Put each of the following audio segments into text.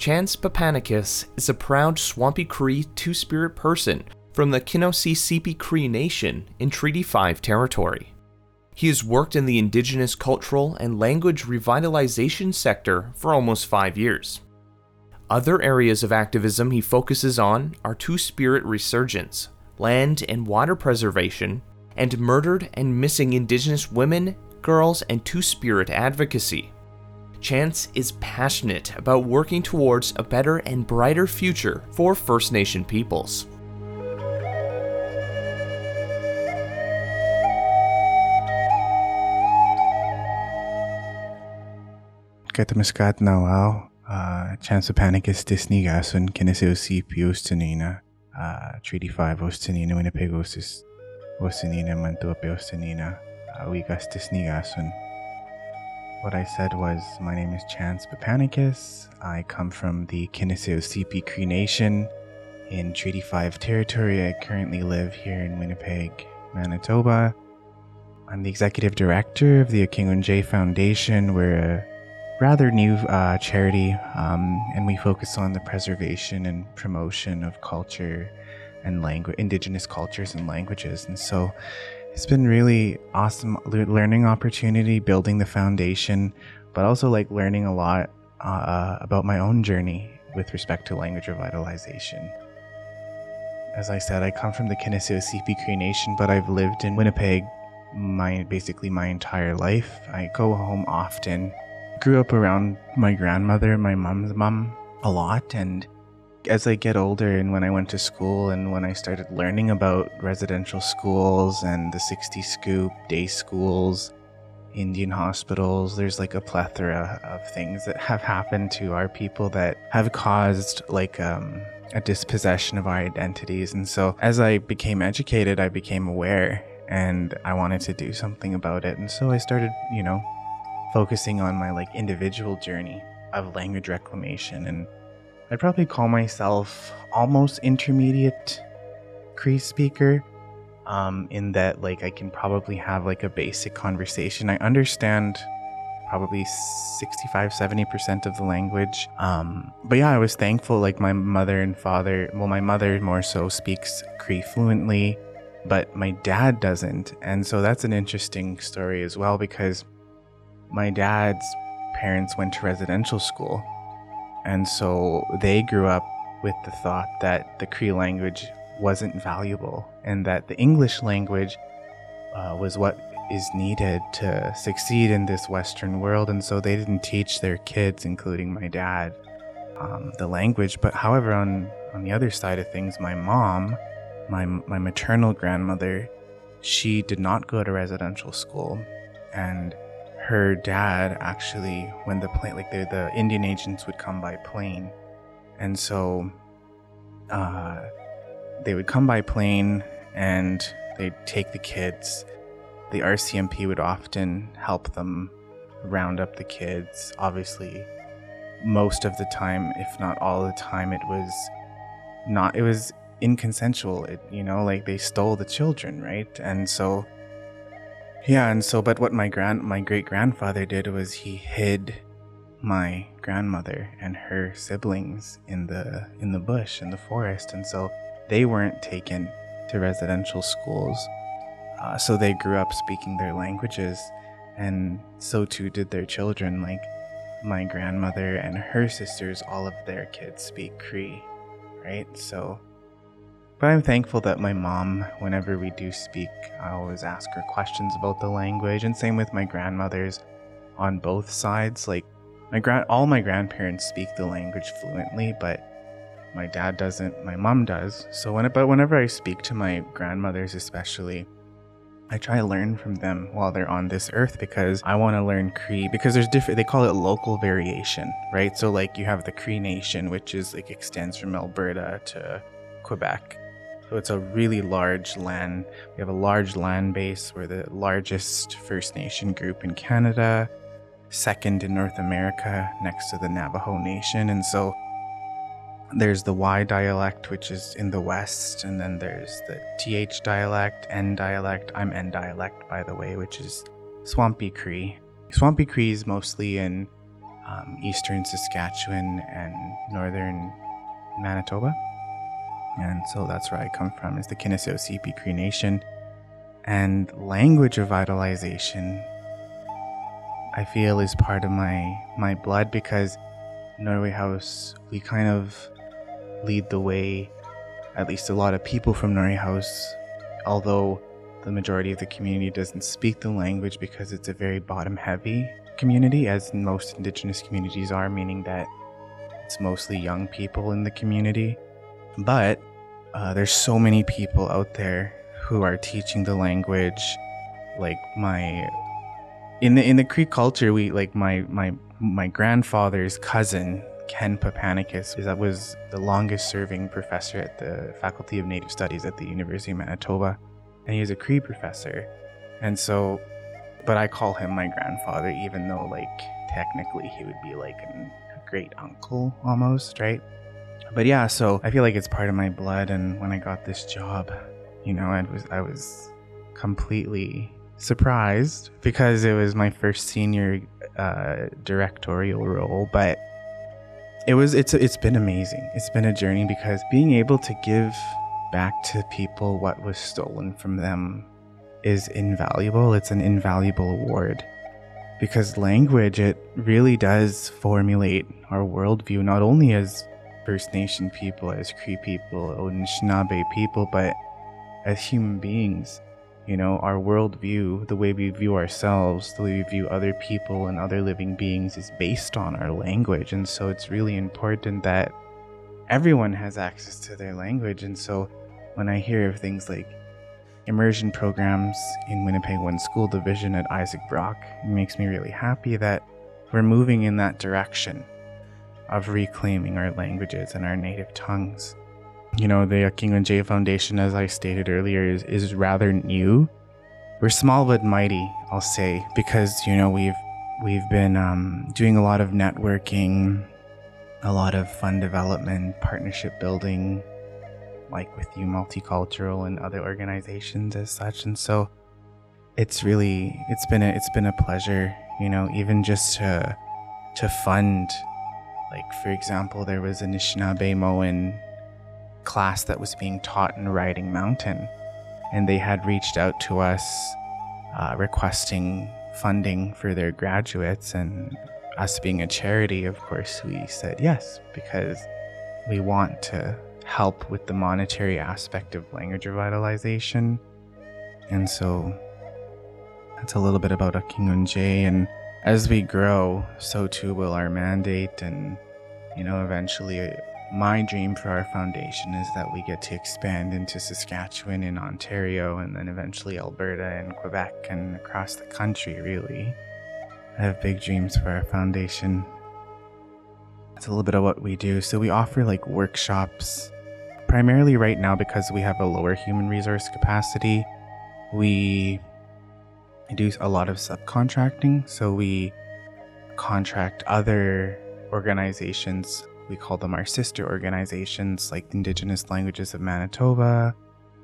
Chance Paupanakis is a proud Swampy Cree Two Spirit person from the Kinosew Cree Nation in Treaty 5 territory. He has worked in the indigenous cultural and language revitalization sector for almost five years. Other areas of activism he focuses on are Two Spirit resurgence, land and water preservation, and murdered and missing Indigenous women, girls, and Two Spirit advocacy. Chance is passionate about working towards a better and brighter future for First Nation peoples. Katamaskat nawao, uh, Chance Paupanakis Disnigasun, Kineseo Pius Tanina, uh, Treaty 5 Ostanina, Winnipeg Ostis Ostanina, Mantuape Ostanina, Wigas Disnigasun. What I said was, my name is Chance Paupanakis. I come from the Kinosew Sipi Cree Nation in Treaty 5 territory. I currently live here in Winnipeg, Manitoba. I'm the executive director of the J Foundation. We're a rather new uh, charity, um, and we focus on the preservation and promotion of culture and language, indigenous cultures and languages. And so it's been really awesome learning opportunity, building the foundation, but also like learning a lot uh, about my own journey with respect to language revitalization. As I said, I come from the Kinosew Sipi Cree Nation, but I've lived in Winnipeg my basically my entire life. I go home often. Grew up around my grandmother, my mom's mom, a lot, and as I get older and when I went to school and when I started learning about residential schools and the 60 scoop day schools, Indian hospitals, there's like a plethora of things that have happened to our people that have caused like um, a dispossession of our identities. And so as I became educated, I became aware and I wanted to do something about it. And so I started, you know, focusing on my like individual journey of language reclamation and I'd probably call myself almost intermediate Cree speaker. Um, in that like I can probably have like a basic conversation. I understand probably 65 70% of the language um, but yeah i was thankful like my mother and father well my mother more so speaks cree fluently but my dad doesn't and so that's an interesting story as well because my dad's parents went to residential school and so they grew up with the thought that the Cree language wasn't valuable and that the English language uh, was what is needed to succeed in this Western world. And so they didn't teach their kids, including my dad, um, the language. But however, on, on the other side of things, my mom, my, my maternal grandmother, she did not go to residential school. And her dad actually, when the plane, like the, the Indian agents would come by plane, and so uh, they would come by plane and they'd take the kids. The RCMP would often help them round up the kids. Obviously, most of the time, if not all the time, it was not, it was inconsensual. It, you know, like they stole the children, right? And so yeah, and so but what my grand my great grandfather did was he hid my grandmother and her siblings in the in the bush in the forest and so they weren't taken to residential schools. Uh, so they grew up speaking their languages and so too did their children like my grandmother and her sisters all of their kids speak cree right? So but I'm thankful that my mom, whenever we do speak, I always ask her questions about the language, and same with my grandmothers on both sides. Like my grand, all my grandparents speak the language fluently, but my dad doesn't. My mom does. So when, but whenever I speak to my grandmothers, especially, I try to learn from them while they're on this earth because I want to learn Cree because there's different they call it local variation, right? So like you have the Cree Nation which is like extends from Alberta to Quebec. So it's a really large land. We have a large land base. We're the largest First Nation group in Canada, second in North America, next to the Navajo Nation. And so there's the Y dialect, which is in the west, and then there's the TH dialect, N dialect. I'm N dialect, by the way, which is Swampy Cree. Swampy Cree is mostly in um, eastern Saskatchewan and northern Manitoba. And so that's where I come from, is the Kinosew Sipi Cree Nation. And language revitalization, I feel, is part of my, my blood because Norway House, we kind of lead the way, at least a lot of people from Norway House, although the majority of the community doesn't speak the language because it's a very bottom heavy community, as most Indigenous communities are, meaning that it's mostly young people in the community. But uh, there's so many people out there who are teaching the language. Like my in the in the Cree culture, we like my my my grandfather's cousin Ken Paupanakis that was the longest serving professor at the Faculty of Native Studies at the University of Manitoba, and he was a Cree professor. And so but I call him my grandfather, even though, like, technically he would be like a great uncle almost, right? But yeah, so I feel like it's part of my blood. And when I got this job, you know, I was I was completely surprised because it was my first senior uh, directorial role, but it was it's it's been amazing. It's been a journey because being able to give back to people what was stolen from them is invaluable. It's an invaluable award because language, it really does formulate our worldview, not only as First Nation people, as Cree people, Anishinaabe people, but as human beings. You know, our worldview, the way we view ourselves, the way we view other people and other living beings is based on our language. And so it's really important that everyone has access to their language. And so when I hear of things like immersion programs in Winnipeg One School Division at Isaac Brock. It makes me really happy that we're moving in that direction of reclaiming our languages and our native tongues. You know, the Akingonjay Foundation, as I stated earlier, is, is rather new. We're small but mighty, I'll say, because you know we've we've been um, doing a lot of networking, a lot of fun development, partnership building, like with U Multicultural and other organizations as such and so it's really it's been a it's been a pleasure you know even just to to fund like for example there was a Anishinaabe class that was being taught in Riding Mountain and they had reached out to us uh, requesting funding for their graduates and us being a charity of course we said yes because we want to help with the monetary aspect of language revitalization. And so that's a little bit about Akingonjay. And as we grow, so too will our mandate. And, you know, eventually, my dream for our foundation is that we get to expand into Saskatchewan and Ontario, and then eventually Alberta and Quebec and across the country, really. I have big dreams for our foundation. That's a little bit of what we do. So we offer like workshops primarily right now because we have a lower human resource capacity, we do a lot of subcontracting. So we contract other organizations. We call them our sister organizations, like the Indigenous Languages of Manitoba,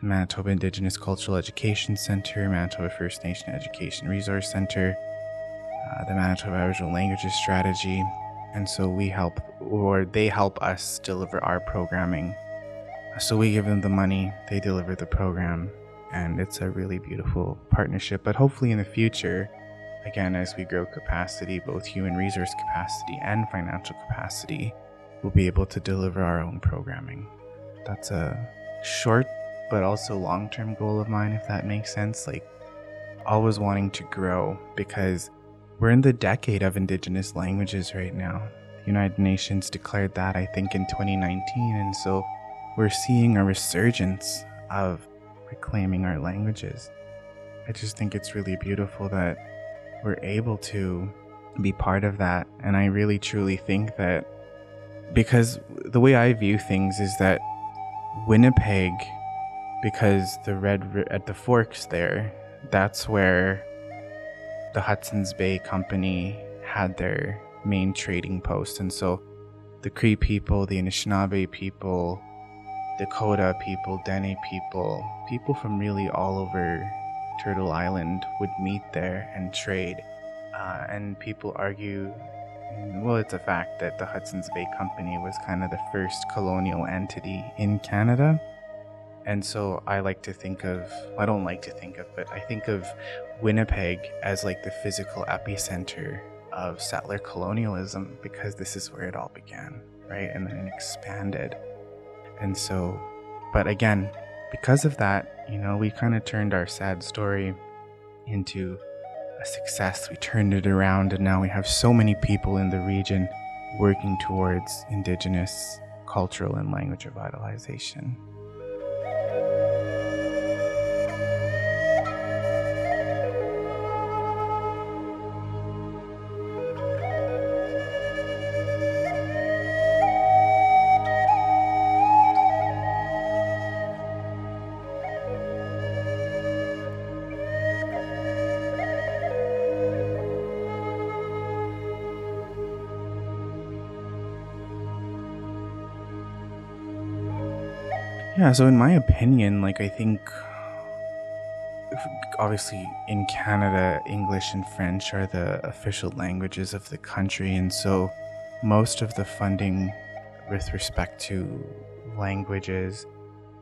Manitoba Indigenous Cultural Education Center, Manitoba First Nation Education Resource Center, uh, the Manitoba Aboriginal Languages Strategy. And so we help, or they help us deliver our programming so we give them the money, they deliver the program, and it's a really beautiful partnership. But hopefully, in the future, again, as we grow capacity, both human resource capacity and financial capacity, we'll be able to deliver our own programming. That's a short but also long term goal of mine, if that makes sense. Like, always wanting to grow because we're in the decade of Indigenous languages right now. The United Nations declared that, I think, in 2019, and so we're seeing a resurgence of reclaiming our languages. I just think it's really beautiful that we're able to be part of that. And I really truly think that because the way I view things is that Winnipeg, because the Red at the Forks there, that's where the Hudson's Bay Company had their main trading post. And so the Cree people, the Anishinaabe people, Dakota people, Dene people, people from really all over Turtle Island would meet there and trade. Uh, and people argue well, it's a fact that the Hudson's Bay Company was kind of the first colonial entity in Canada. And so I like to think of, I don't like to think of, but I think of Winnipeg as like the physical epicenter of settler colonialism because this is where it all began, right? And then it expanded. And so, but again, because of that, you know, we kind of turned our sad story into a success. We turned it around, and now we have so many people in the region working towards Indigenous cultural and language revitalization. Yeah, so in my opinion, like I think obviously in Canada, English and French are the official languages of the country, and so most of the funding with respect to languages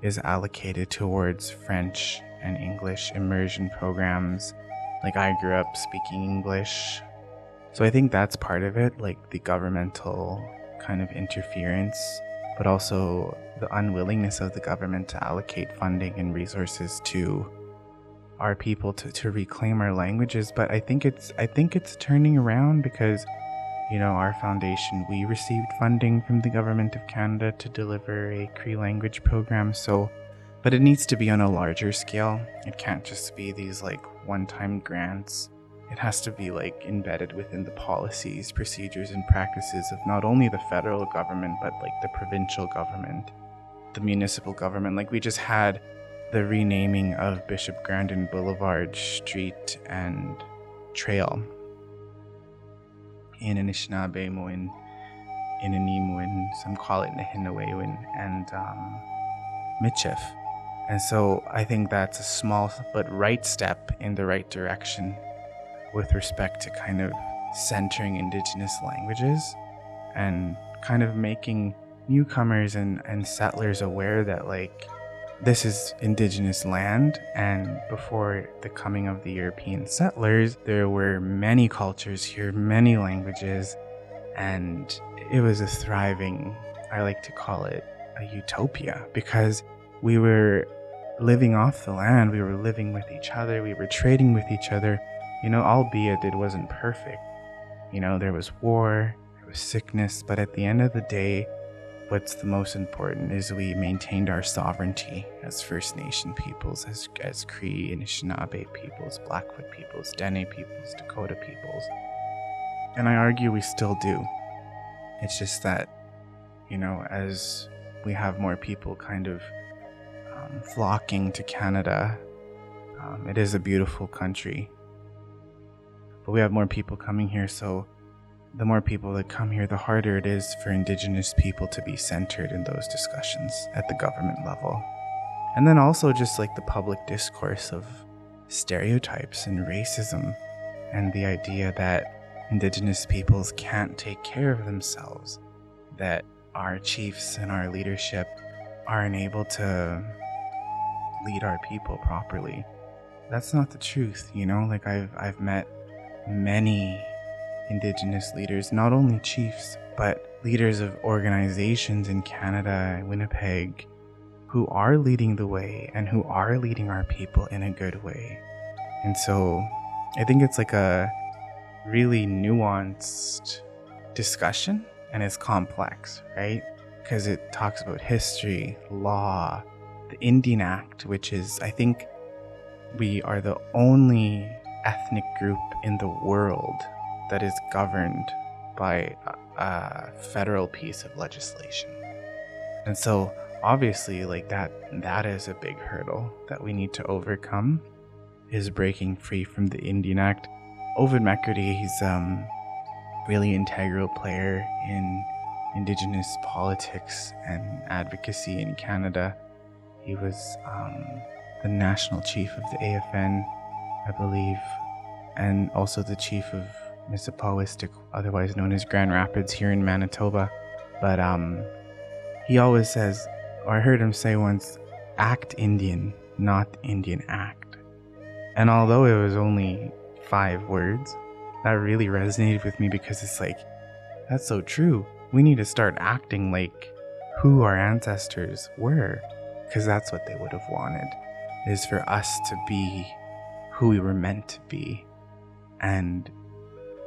is allocated towards French and English immersion programs. Like I grew up speaking English. So I think that's part of it, like the governmental kind of interference but also the unwillingness of the government to allocate funding and resources to our people to, to reclaim our languages. But I think it's I think it's turning around because you know, our foundation, we received funding from the Government of Canada to deliver a Cree language program. So, but it needs to be on a larger scale. It can't just be these like one time grants it has to be like embedded within the policies, procedures, and practices of not only the federal government, but like the provincial government, the municipal government. Like we just had the renaming of Bishop Grandin Boulevard Street and Trail in Anishinaabemowin, in Animuin, some call it Nahinawewin, and um, Michif. And so I think that's a small but right step in the right direction with respect to kind of centering indigenous languages and kind of making newcomers and, and settlers aware that like this is indigenous land. And before the coming of the european settlers there were many cultures here many languages and it was a thriving i like to call it a utopia because we were living off the land we were living with each other we were trading with each other you know, albeit it wasn't perfect. You know, there was war, there was sickness, but at the end of the day, what's the most important is we maintained our sovereignty as First Nation peoples, as, as Cree, Anishinaabe peoples, Blackfoot peoples, Dene peoples, Dakota peoples. And I argue we still do. It's just that, you know, as we have more people kind of um, flocking to Canada, um, it is a beautiful country but we have more people coming here, so the more people that come here, the harder it is for Indigenous people to be centered in those discussions at the government level. And then also just like the public discourse of stereotypes and racism, and the idea that Indigenous peoples can't take care of themselves, that our chiefs and our leadership aren't able to lead our people properly. That's not the truth, you know? Like I've I've met many Indigenous leaders, not only chiefs, but leaders of organizations in Canada, Winnipeg, who are leading the way and who are leading our people in a good way. And so I think it's like a really nuanced discussion and it's complex, right? Because it talks about history, law, the Indian Act, which is, I think, we are the only ethnic group in the world that is governed by a, federal piece of legislation. And so obviously like that that is a big hurdle that we need to overcome is breaking free from the Indian Act. Ovide Mercredi, he's um really integral player in indigenous politics and advocacy in Canada. He was um, the national chief of the AFN I believe, and also the chief of Misipawistik, otherwise known as Grand Rapids here in Manitoba. But um, he always says, or I heard him say once, act Indian, not Indian act. And although it was only five words, that really resonated with me because it's like, that's so true. We need to start acting like who our ancestors were, because that's what they would have wanted, is for us to be who we were meant to be. And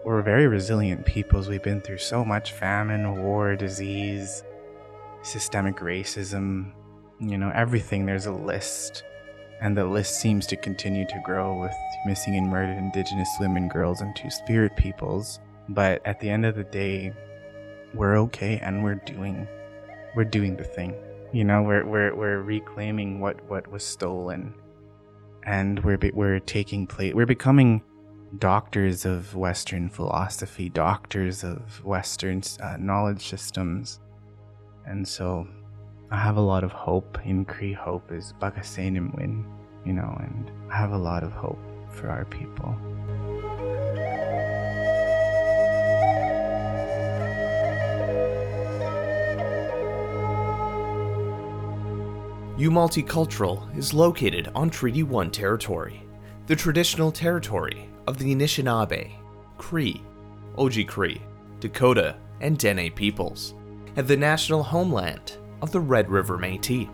we're very resilient peoples. We've been through so much famine, war, disease, systemic racism, you know, everything. There's a list. And the list seems to continue to grow with missing and murdered Indigenous women, girls, and two spirit peoples. But at the end of the day, we're okay and we're doing we're doing the thing. You know, we're we're we're reclaiming what what was stolen, and we're we're taking place. We're becoming doctors of Western philosophy, doctors of Western uh, knowledge systems, and so I have a lot of hope. In Cree, hope is Bagasenim win, you know, and I have a lot of hope for our people. U Multicultural is located on Treaty 1 territory, the traditional territory of the Anishinaabe, Cree, Oji-Cree, Dakota, and Dene peoples, and the national homeland of the Red River Métis.